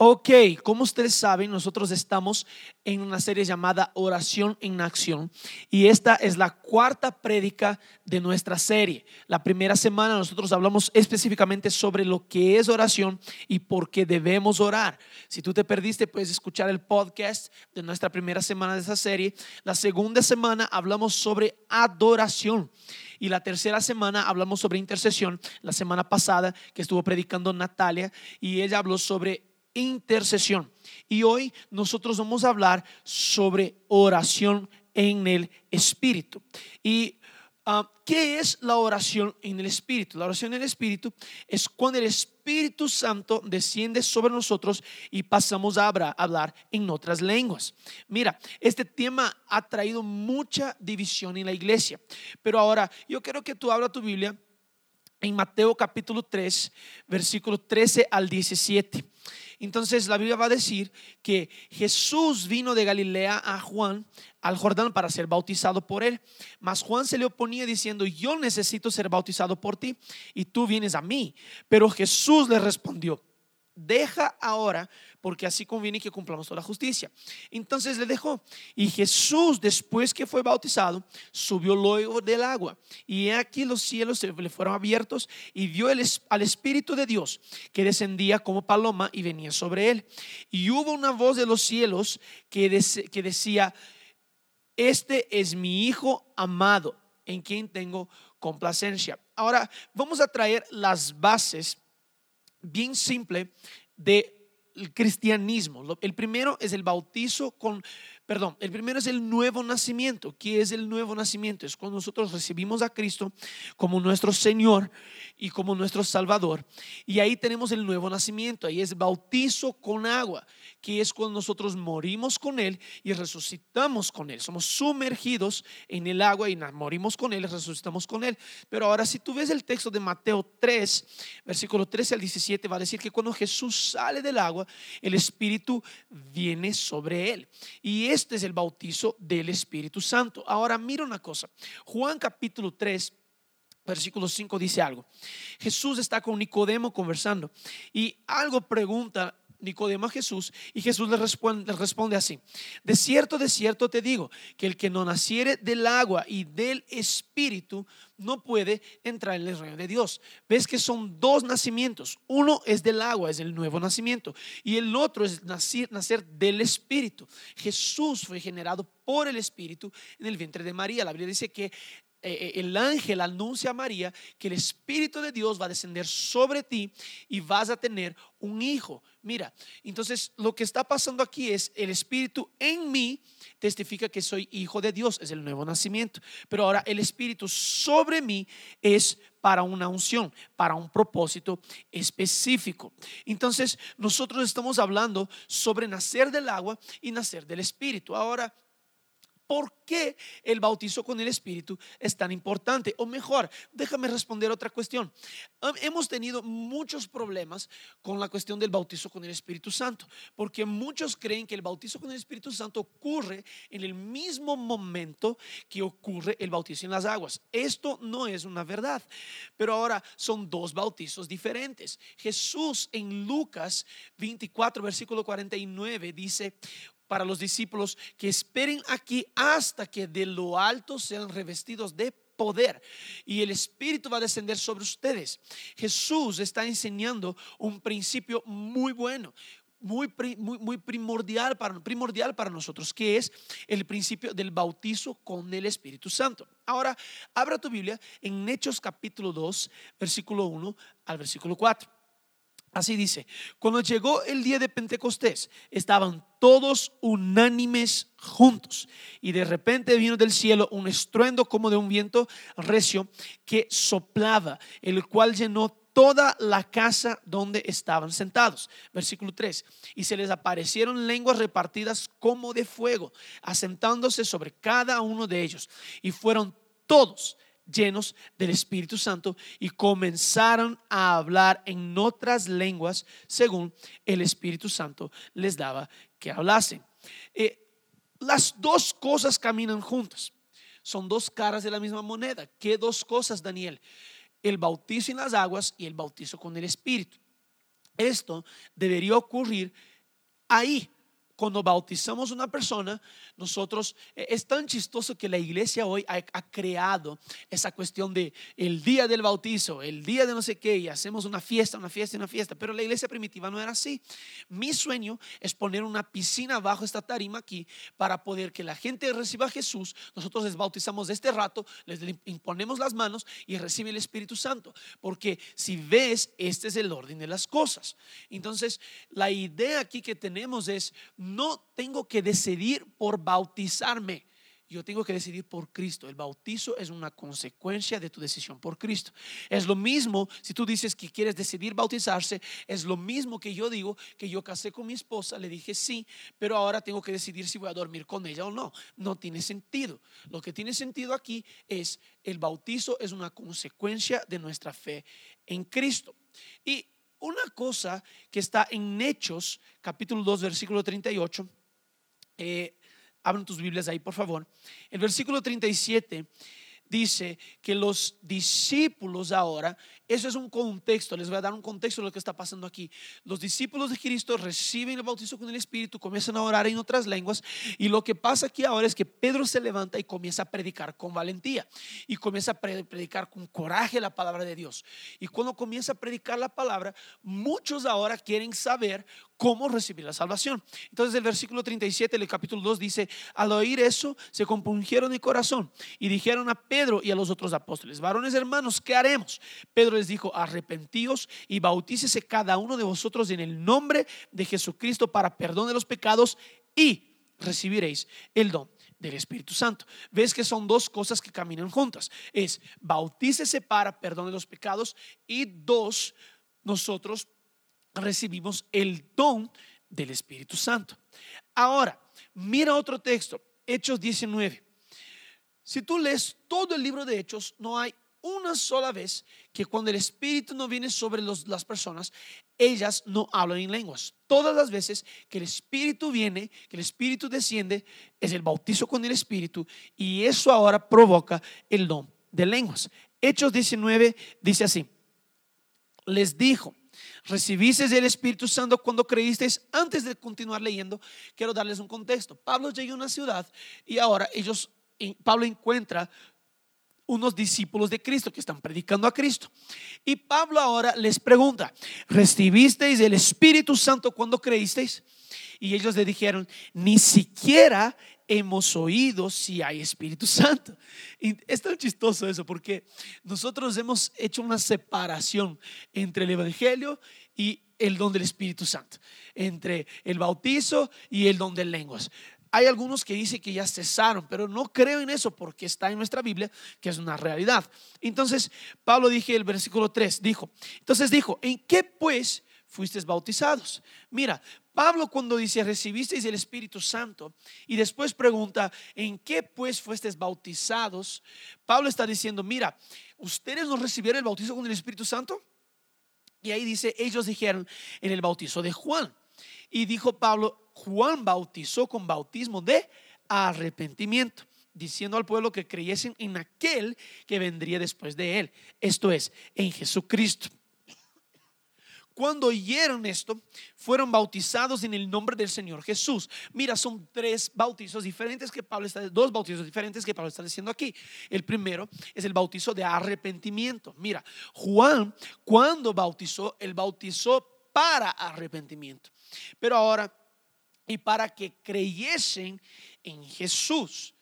Ok, como ustedes saben, nosotros estamos en una serie llamada Oración en Acción y esta es la cuarta prédica de nuestra serie. La primera semana nosotros hablamos específicamente sobre lo que es oración y por qué debemos orar. Si tú te perdiste, puedes escuchar el podcast de nuestra primera semana de esa serie. La segunda semana hablamos sobre adoración. Y la tercera semana hablamos sobre intercesión. La semana pasada que estuvo predicando Natalia y ella habló sobre intercesión. Y hoy nosotros vamos a hablar sobre oración en el Espíritu. ¿Y ah, qué es la oración en el Espíritu? La oración en el Espíritu es cuando el Espíritu Santo desciende sobre nosotros y pasamos a hablar en otras lenguas. Mira, este tema ha traído mucha división en la iglesia. Pero ahora yo quiero que tú abras tu Biblia en Mateo capítulo 3, versículo 13 al 17. Entonces la Biblia va a decir que Jesús vino de Galilea a Juan al Jordán para ser bautizado por él. Mas Juan se le oponía diciendo, yo necesito ser bautizado por ti y tú vienes a mí. Pero Jesús le respondió, deja ahora, porque así conviene que cumplamos toda la justicia. Entonces le dejó. Y Jesús, después que fue bautizado, subió luego del agua. Y aquí los cielos se le fueron abiertos y vio al Espíritu de Dios que descendía como paloma y venía sobre él. Y hubo una voz de los cielos que, que decía, este es mi Hijo amado, en quien tengo complacencia. Ahora vamos a traer las bases bien simple de cristianismo. El primero es el bautizo con, perdón, el primero es el nuevo nacimiento. ¿Qué es el nuevo nacimiento? Es cuando nosotros recibimos a Cristo como nuestro Señor y como nuestro Salvador. Y ahí tenemos el nuevo nacimiento. Ahí es bautizo con agua que es cuando nosotros morimos con Él y resucitamos con Él. Somos sumergidos en el agua y morimos con Él y resucitamos con Él. Pero ahora si tú ves el texto de Mateo 3, versículo 13 al 17, va a decir que cuando Jesús sale del agua, el Espíritu viene sobre Él. Y este es el bautizo del Espíritu Santo. Ahora mira una cosa. Juan capítulo 3 versículo 5 dice algo. Jesús está con Nicodemo conversando y algo pregunta Nicodemo a Jesús y Jesús le responde, así, de cierto, de cierto te digo, que el que no naciere del agua y del espíritu no puede entrar en el reino de Dios. Ves que son dos nacimientos, uno es del agua, es el nuevo nacimiento, y el otro es nacer, nacer del espíritu. Jesús fue generado por el espíritu en el vientre de María. La Biblia dice que eh, eh, el ángel anuncia a María que el Espíritu de Dios va a descender sobre ti y vas a tener un hijo. Mira, entonces lo que está pasando aquí es el Espíritu en mí testifica que soy hijo de Dios, es el nuevo nacimiento. Pero ahora el Espíritu sobre mí es para una unción, para un propósito específico. Entonces nosotros estamos hablando sobre nacer del agua y nacer del Espíritu. Ahora, ¿Por qué el bautizo con el Espíritu es tan importante? O mejor, déjame responder otra cuestión. Hemos tenido muchos problemas con la cuestión del bautizo con el Espíritu Santo, porque muchos creen que el bautizo con el Espíritu Santo ocurre en el mismo momento que ocurre el bautizo en las aguas. Esto no es una verdad, pero ahora son dos bautizos diferentes. Jesús en Lucas 24, versículo 49 dice, para los discípulos que esperen aquí hasta que de lo alto sean revestidos de poder y el Espíritu va a descender sobre ustedes. Jesús está enseñando un principio muy bueno. Muy, muy, primordial, para, primordial para nosotros, que es el principio del bautizo con el Espíritu Santo. Ahora, abra tu Biblia en Hechos capítulo 2, versículo 1 al versículo 4. Así dice, cuando llegó el día de Pentecostés, estaban todos unánimes juntos. Y de repente vino del cielo un estruendo como de un viento recio que soplaba, el cual llenó toda la casa donde estaban sentados. Versículo 3. Y se les aparecieron lenguas repartidas como de fuego, asentándose sobre cada uno de ellos. Y fueron todos llenos del Espíritu Santo y comenzaron a hablar en otras lenguas según el Espíritu Santo les daba que hablasen. Eh, las dos cosas caminan juntas. Son dos caras de la misma moneda. ¿Qué dos cosas, Daniel? El bautizo en las aguas y el bautizo con el Espíritu. Esto debería ocurrir ahí cuando bautizamos una persona, nosotros, eh, es tan chistoso que la iglesia hoy ha, creado esa cuestión de el día del bautizo, el día de no sé qué, y hacemos una fiesta, una fiesta, una fiesta, pero la iglesia primitiva no era así. Mi sueño es poner una piscina bajo esta tarima aquí para poder que la gente reciba a Jesús, nosotros les bautizamos de este rato, les imponemos las manos y recibe el Espíritu Santo, porque si ves, este es el orden de las cosas. Entonces, la idea aquí que tenemos es no tengo que decidir por bautizarme. Yo tengo que decidir por Cristo. El bautizo es una consecuencia de tu decisión por Cristo. Es lo mismo si tú dices que quieres decidir bautizarse, es lo mismo que yo digo que yo casé con mi esposa, le dije sí, pero ahora tengo que decidir si voy a dormir con ella o no. No tiene sentido. Lo que tiene sentido aquí es el bautizo es una consecuencia de nuestra fe en Cristo. Y una cosa que está en Hechos, capítulo 2, versículo 38. Eh, abran tus Biblias ahí, por favor. El versículo 37 dice que los discípulos ahora, eso es un contexto, les voy a dar un contexto de lo que está pasando aquí. Los discípulos de Cristo reciben el bautizo con el Espíritu, comienzan a orar en otras lenguas y lo que pasa aquí ahora es que Pedro se levanta y comienza a predicar con valentía y comienza a predicar con coraje la palabra de Dios. Y cuando comienza a predicar la palabra, muchos ahora quieren saber cómo recibir la salvación. Entonces el versículo 37 del capítulo 2 dice, al oír eso, se compungieron de corazón y dijeron a Pedro y a los otros apóstoles, varones hermanos, ¿qué haremos? Pedro les dijo, arrepentíos y bautícese cada uno de vosotros en el nombre de Jesucristo para perdón de los pecados y recibiréis el don del Espíritu Santo. Ves que son dos cosas que caminan juntas. Es bautícese para perdón de los pecados y dos, nosotros recibimos el don del Espíritu Santo. Ahora, mira otro texto, Hechos 19. Si tú lees todo el libro de Hechos, no hay una sola vez que cuando el Espíritu no viene sobre las personas, ellas no hablan en lenguas. Todas las veces que el Espíritu viene, que el Espíritu desciende, es el bautizo con el Espíritu y eso ahora provoca el don de lenguas. Hechos 19 dice así, les dijo, recibisteis el Espíritu Santo cuando creísteis. Antes de continuar leyendo, quiero darles un contexto. Pablo llega a una ciudad y ahora ellos, Pablo encuentra unos discípulos de Cristo que están predicando a Cristo. Y Pablo ahora les pregunta, ¿recibisteis el Espíritu Santo cuando creísteis? Y ellos le dijeron, ni siquiera hemos oído si hay Espíritu Santo. Es tan chistoso eso porque nosotros hemos hecho una separación entre el Evangelio y el don del Espíritu Santo, entre el bautizo y el don de lenguas. Hay algunos que dicen que ya cesaron, pero no creo en eso porque está en nuestra Biblia que es una realidad. Entonces, Pablo dije el versículo 3, dijo, entonces dijo, ¿en qué pues fuisteis bautizados? Mira, Pablo cuando dice, recibisteis el Espíritu Santo y después pregunta, ¿en qué pues fuisteis bautizados? Pablo está diciendo, mira, ¿ustedes no recibieron el bautizo con el Espíritu Santo? Y ahí dice, ellos dijeron, en el bautizo de Juan. Y dijo Pablo, Juan bautizó con bautismo de arrepentimiento, diciendo al pueblo que creyesen en aquel que vendría después de él, esto es, en Jesucristo. Cuando oyeron esto, fueron bautizados en el nombre del Señor Jesús. Mira, son tres bautizos diferentes que Pablo está, dos bautizos diferentes que Pablo está diciendo aquí. El primero es el bautizo de arrepentimiento. Mira, Juan, cuando bautizó, él bautizó para arrepentimiento. Pero ahora, y para que creyesen en Jesús.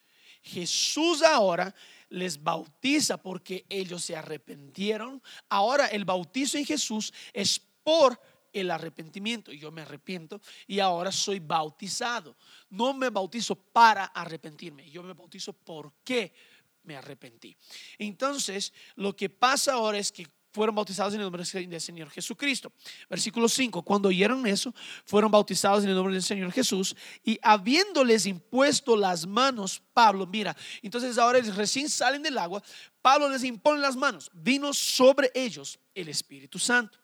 Jesús ahora les bautiza porque ellos se arrepentieron. Ahora el bautizo en Jesús es por el arrepentimiento. Yo me arrepiento y ahora soy bautizado. No me bautizo para arrepentirme, yo me bautizo porque me arrepentí. Entonces, lo que pasa ahora es que fueron bautizados en el nombre del Señor Jesucristo. Versículo 5, cuando oyeron eso, fueron bautizados en el nombre del Señor Jesús y habiéndoles impuesto las manos, Pablo, mira, entonces ahora recién salen del agua, Pablo les impone las manos, vino sobre ellos el Espíritu Santo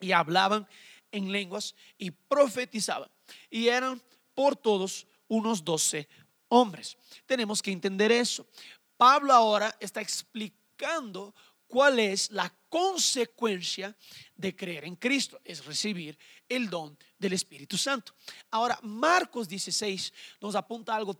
y hablaban en lenguas y profetizaban. Y eran por todos unos doce hombres. Tenemos que entender eso. Pablo ahora está explicando cuál es la consecuencia de creer en Cristo, es recibir el don del Espíritu Santo. Ahora, Marcos 16 nos apunta algo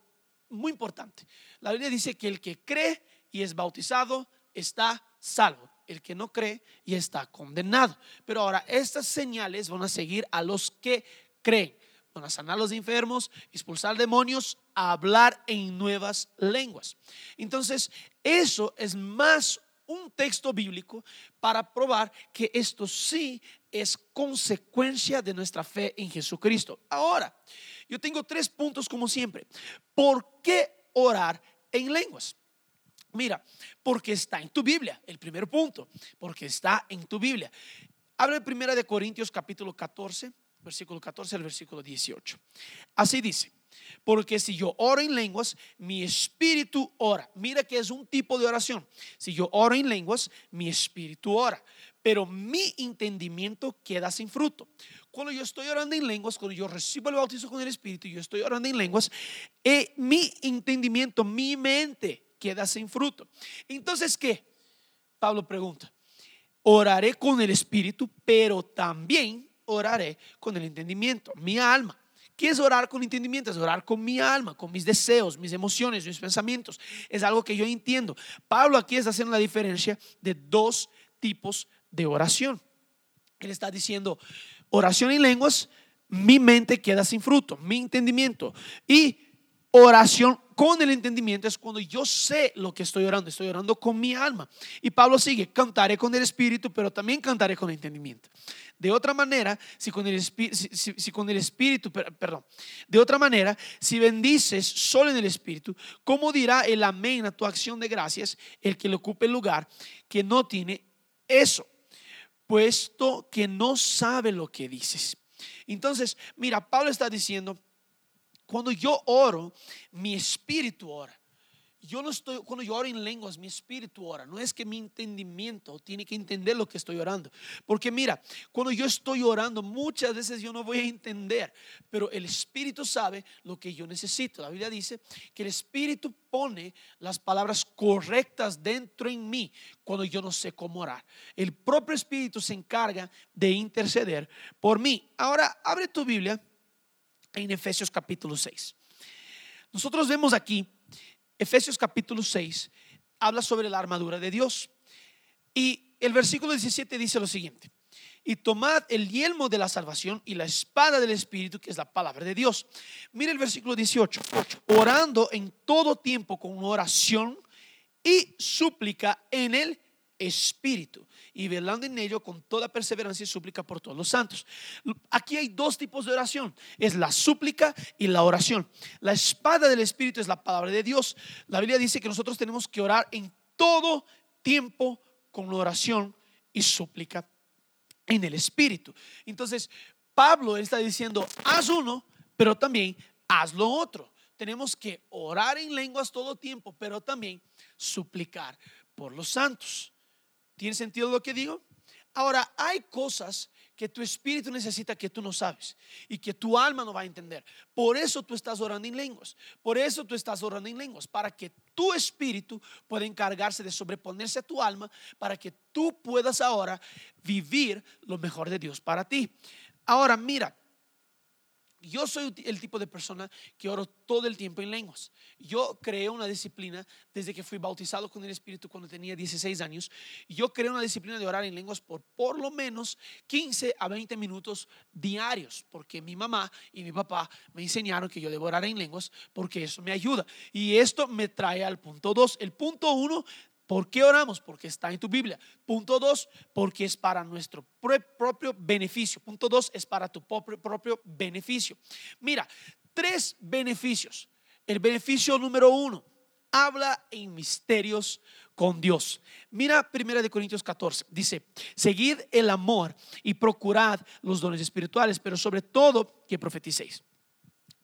muy importante. La Biblia dice que el que cree y es bautizado está salvo. El que no cree y está condenado. Pero ahora estas señales van a seguir a los que creen. Van a sanar a los enfermos, expulsar demonios, hablar en nuevas lenguas. Entonces, eso es más un texto bíblico para probar que esto sí es consecuencia de nuestra fe en Jesucristo. Ahora, yo tengo tres puntos como siempre. ¿Por qué orar en lenguas? Mira, porque está en tu Biblia, el primer punto, porque está en tu Biblia. Abre primera de Corintios capítulo 14, versículo 14 al versículo 18. Así dice, porque si yo oro en lenguas, mi espíritu ora. Mira que es un tipo de oración. Si yo oro en lenguas, mi espíritu ora. Pero mi entendimiento queda sin fruto. Cuando yo estoy orando en lenguas, cuando yo recibo el bautizo con el Espíritu, yo estoy orando en lenguas, eh, mi entendimiento, mi mente queda sin fruto. Entonces, ¿qué? Pablo pregunta, oraré con el Espíritu, pero también oraré con el entendimiento, mi alma. ¿Qué es orar con entendimiento? Es orar con mi alma, con mis deseos, mis emociones, mis pensamientos. Es algo que yo entiendo. Pablo aquí está haciendo la diferencia de dos tipos de oración. Él está diciendo, oración en lenguas, mi mente queda sin fruto, mi entendimiento. Y oración con el entendimiento es cuando yo sé lo que estoy orando, estoy orando con mi alma. Y Pablo sigue, cantaré con el espíritu, pero también cantaré con el entendimiento. De otra manera, si con el, espíritu, perdón, de otra manera, si bendices solo en el espíritu, ¿cómo dirá el amén a tu acción de gracias el que le ocupe el lugar que no tiene eso? Puesto que no sabe lo que dices. Entonces, mira, Pablo está diciendo, cuando yo oro, mi espíritu ora. Yo no estoy, cuando yo oro en lenguas, mi espíritu ora. No es que mi entendimiento tiene que entender lo que estoy orando. Porque mira, cuando yo estoy orando, muchas veces yo no voy a entender, pero el espíritu sabe lo que yo necesito. La Biblia dice que el espíritu pone las palabras correctas dentro en mí cuando yo no sé cómo orar. El propio espíritu se encarga de interceder por mí. Ahora, abre tu Biblia en Efesios capítulo 6. Nosotros vemos aquí, Efesios capítulo 6, habla sobre la armadura de Dios. Y el versículo 17 dice lo siguiente. Y tomad el yelmo de la salvación y la espada del Espíritu, que es la palabra de Dios. Mira el versículo 18. Orando en todo tiempo con oración y súplica en el Espíritu y velando en ello con toda perseverancia y súplica por todos los santos. Aquí hay dos tipos de oración, es la súplica y la oración. La espada del Espíritu es la palabra de Dios. La Biblia dice que nosotros tenemos que orar en todo tiempo con oración y súplica en el Espíritu. Entonces, Pablo está diciendo, haz uno, pero también haz lo otro. Tenemos que orar en lenguas todo tiempo, pero también suplicar por los santos. ¿Tiene sentido lo que digo? Ahora, hay cosas que tu espíritu necesita que tú no sabes y que tu alma no va a entender. Por eso tú estás orando en lenguas. Por eso tú estás orando en lenguas, para que tu espíritu pueda encargarse de sobreponerse a tu alma, para que tú puedas ahora vivir lo mejor de Dios para ti. Ahora, mira, yo soy el tipo de persona que oro todo el tiempo en lenguas. Yo creé una disciplina desde que fui bautizado con el Espíritu cuando tenía 16 años. Yo creé una disciplina de orar en lenguas por por lo menos 15 a 20 minutos diarios, porque mi mamá y mi papá me enseñaron que yo debo orar en lenguas porque eso me ayuda. Y esto me trae al punto 2. El punto 1 ¿Por qué oramos? Porque está en tu Biblia. Punto dos, porque es para nuestro propio beneficio. Punto dos, es para tu propio beneficio. Mira, tres beneficios. El beneficio número uno, habla en misterios con Dios. Mira 1 de Corintios 14, dice, seguid el amor y procurad los dones espirituales, pero sobre todo que profeticéis.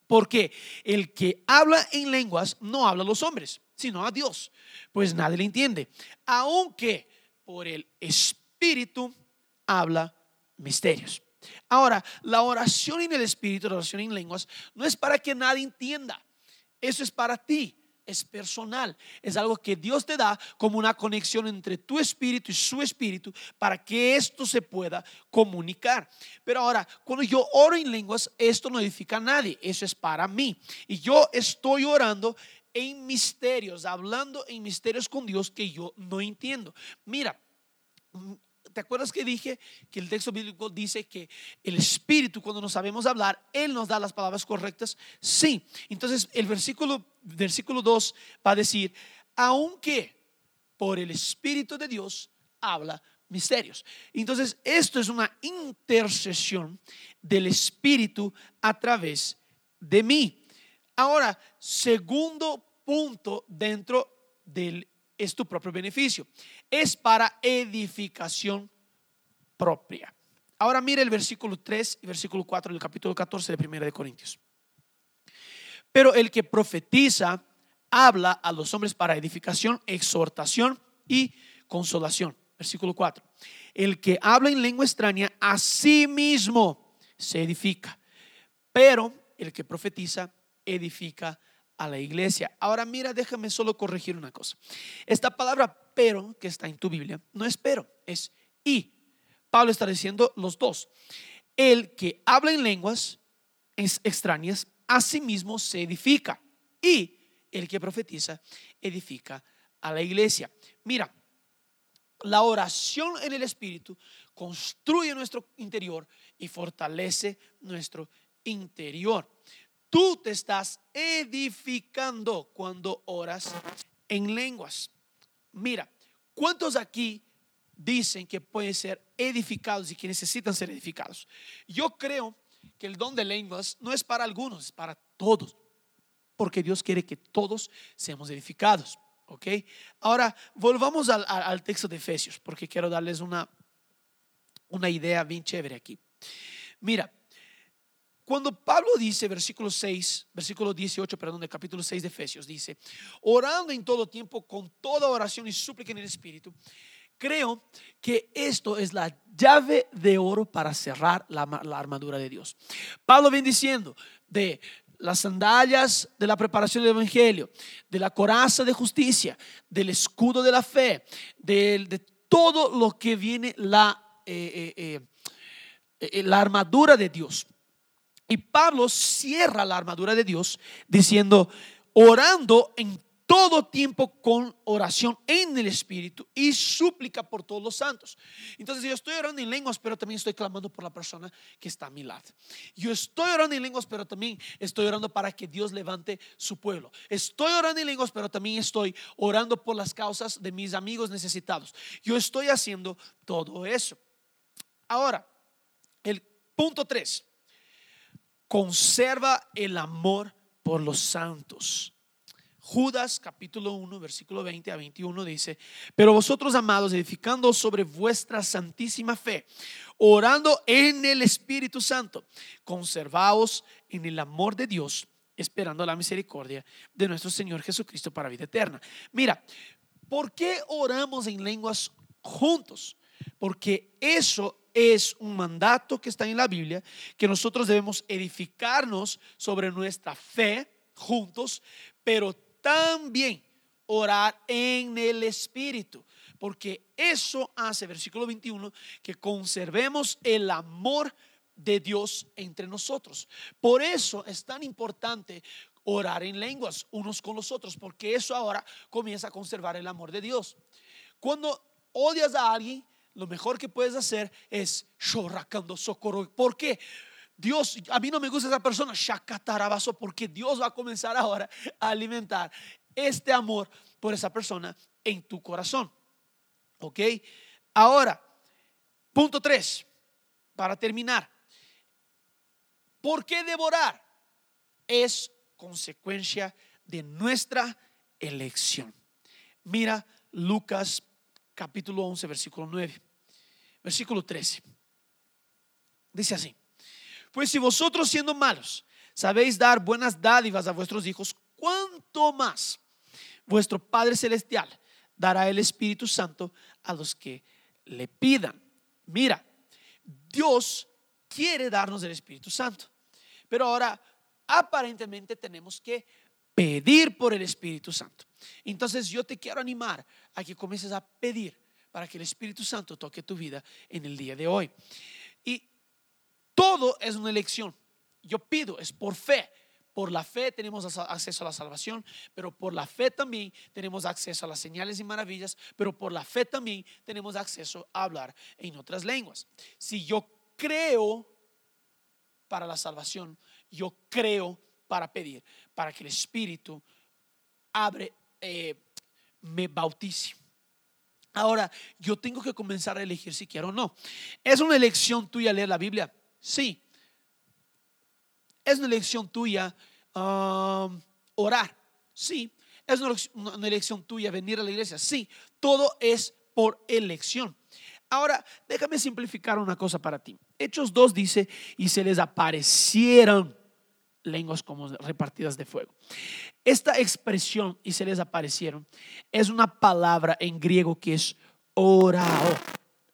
Porque el que habla en lenguas no habla a los hombres, sino a Dios, pues nadie le entiende, aunque por el Espíritu habla misterios. Ahora, la oración en el Espíritu, la oración en lenguas, no es para que nadie entienda, eso es para ti. es personal, es algo que Dios te da como una conexión entre tu espíritu y su espíritu para que esto se pueda comunicar. Pero ahora, cuando yo oro en lenguas, esto no edifica a nadie, eso es para mí. Y yo estoy orando en misterios, hablando en misterios con Dios que yo no entiendo. Mira, ¿Te acuerdas que dije que el texto bíblico dice que el Espíritu, cuando no sabemos hablar, Él nos da las palabras correctas? Sí. Entonces, el versículo, versículo 2 va a decir, aunque por el Espíritu de Dios habla misterios. Entonces, esto es una intercesión del Espíritu a través de mí. Ahora, segundo punto dentro del es tu propio beneficio. Es para edificación propia. Ahora mire el versículo 3 y versículo 4 del capítulo 14 de 1 de Corintios. Pero el que profetiza habla a los hombres para edificación, exhortación y consolación. Versículo 4. El que habla en lengua extraña a sí mismo se edifica, pero el que profetiza edifica a la iglesia. Ahora mira, déjame solo corregir una cosa. Esta palabra pero que está en tu Biblia no es pero, es y. Pablo está diciendo los dos. El que habla en lenguas extrañas, a sí mismo se edifica. Y el que profetiza, edifica a la iglesia. Mira, la oración en el Espíritu construye nuestro interior y fortalece nuestro interior. Tú te estás edificando cuando oras en lenguas. Mira, ¿cuántos aquí dicen que pueden ser edificados y que necesitan ser edificados? Yo creo que el don de lenguas no es para algunos, es para todos, porque Dios quiere que todos seamos edificados. ¿Ok? Ahora, volvamos al, texto de Efesios, porque quiero darles una, una idea bien chévere aquí. Mira, cuando Pablo dice, versículo 6, versículo 18, perdón, del capítulo 6 de Efesios, dice, orando en todo tiempo con toda oración y súplica en el Espíritu, creo que esto es la llave de oro para cerrar la, armadura de Dios. Pablo viene diciendo de las sandalias de la preparación del Evangelio, de la coraza de justicia, del escudo de la fe, de, todo lo que viene la, eh, eh, eh, la armadura de Dios. Y Pablo cierra la armadura de Dios diciendo, orando en todo tiempo con oración en el Espíritu y súplica por todos los santos. Entonces yo estoy orando en lenguas, pero también estoy clamando por la persona que está a mi lado. Yo estoy orando en lenguas, pero también estoy orando para que Dios levante su pueblo. Estoy orando en lenguas, pero también estoy orando por las causas de mis amigos necesitados. Yo estoy haciendo todo eso. Ahora, el punto 3 conserva el amor por los santos. Judas capítulo 1, versículo 20 a 21 dice, pero vosotros amados, edificando sobre vuestra santísima fe, orando en el Espíritu Santo, conservaos en el amor de Dios, esperando la misericordia de nuestro Señor Jesucristo para vida eterna. Mira, ¿por qué oramos en lenguas juntos? Porque eso es un mandato que está en la Biblia, que nosotros debemos edificarnos sobre nuestra fe juntos, pero también orar en el Espíritu, porque eso hace, versículo 21, que conservemos el amor de Dios entre nosotros. Por eso es tan importante orar en lenguas unos con los otros, porque eso ahora comienza a conservar el amor de Dios. Cuando odias a alguien, lo mejor que puedes hacer es shorracando socorro. ¿Por? Dios, a mí no me gusta esa persona, shakatarabaso, porque Dios va a comenzar ahora a alimentar este amor por esa persona en tu corazón. ¿Ok? Ahora, punto tres, para terminar. ¿Por qué devorar? Es consecuencia de nuestra elección. Mira Lucas capítulo 11, versículo 9. Versículo 13. Dice así. Pues si vosotros siendo malos sabéis dar buenas dádivas a vuestros hijos, ¿cuánto más vuestro Padre Celestial dará el Espíritu Santo a los que le pidan? Mira, Dios quiere darnos el Espíritu Santo. Pero ahora aparentemente tenemos que pedir por el Espíritu Santo. Entonces yo te quiero animar a que comiences a pedir para que el Espíritu Santo toque tu vida en el día de hoy. Y todo es una elección. Yo pido, es por fe. Por la fe tenemos acceso a la salvación, pero por la fe también tenemos acceso a las señales y maravillas, pero por la fe también tenemos acceso a hablar en otras lenguas. Si yo creo para la salvación, yo creo para pedir, para que el Espíritu abre, eh, me bautice. Ahora, yo tengo que comenzar a elegir si quiero o no. ¿Es una elección tuya leer la Biblia? Sí. ¿Es una elección tuya um, orar? Sí. ¿Es una elección tuya venir a la iglesia? Sí. Todo es por elección. Ahora, déjame simplificar una cosa para ti. Hechos 2 dice, y se les aparecieron lenguas como repartidas de fuego. Esta expresión, y se les aparecieron, es una palabra en griego que es orao.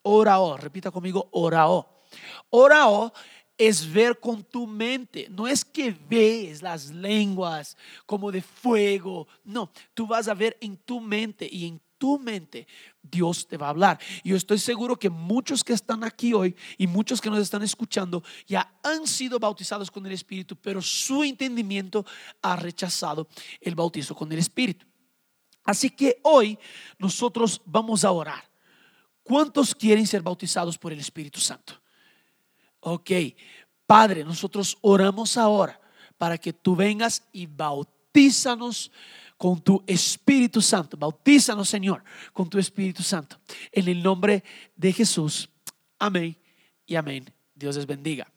Orao, repita conmigo, orao. Orao es ver con tu mente. No es que ves las lenguas como de fuego. No, tú vas a ver en tu mente y en tu mente Dios te va a hablar. Yo estoy seguro que muchos que están aquí hoy y muchos que nos están escuchando ya han sido bautizados con el Espíritu, pero su entendimiento ha rechazado el bautizo con el Espíritu. Así que hoy nosotros vamos a orar. ¿Cuántos quieren ser bautizados por el Espíritu Santo? Ok, Padre, nosotros oramos ahora para que tú vengas y bautízanos con tu Espíritu Santo. Bautízanos, Señor, con tu Espíritu Santo. En el nombre de Jesús. Amén y amén. Dios les bendiga.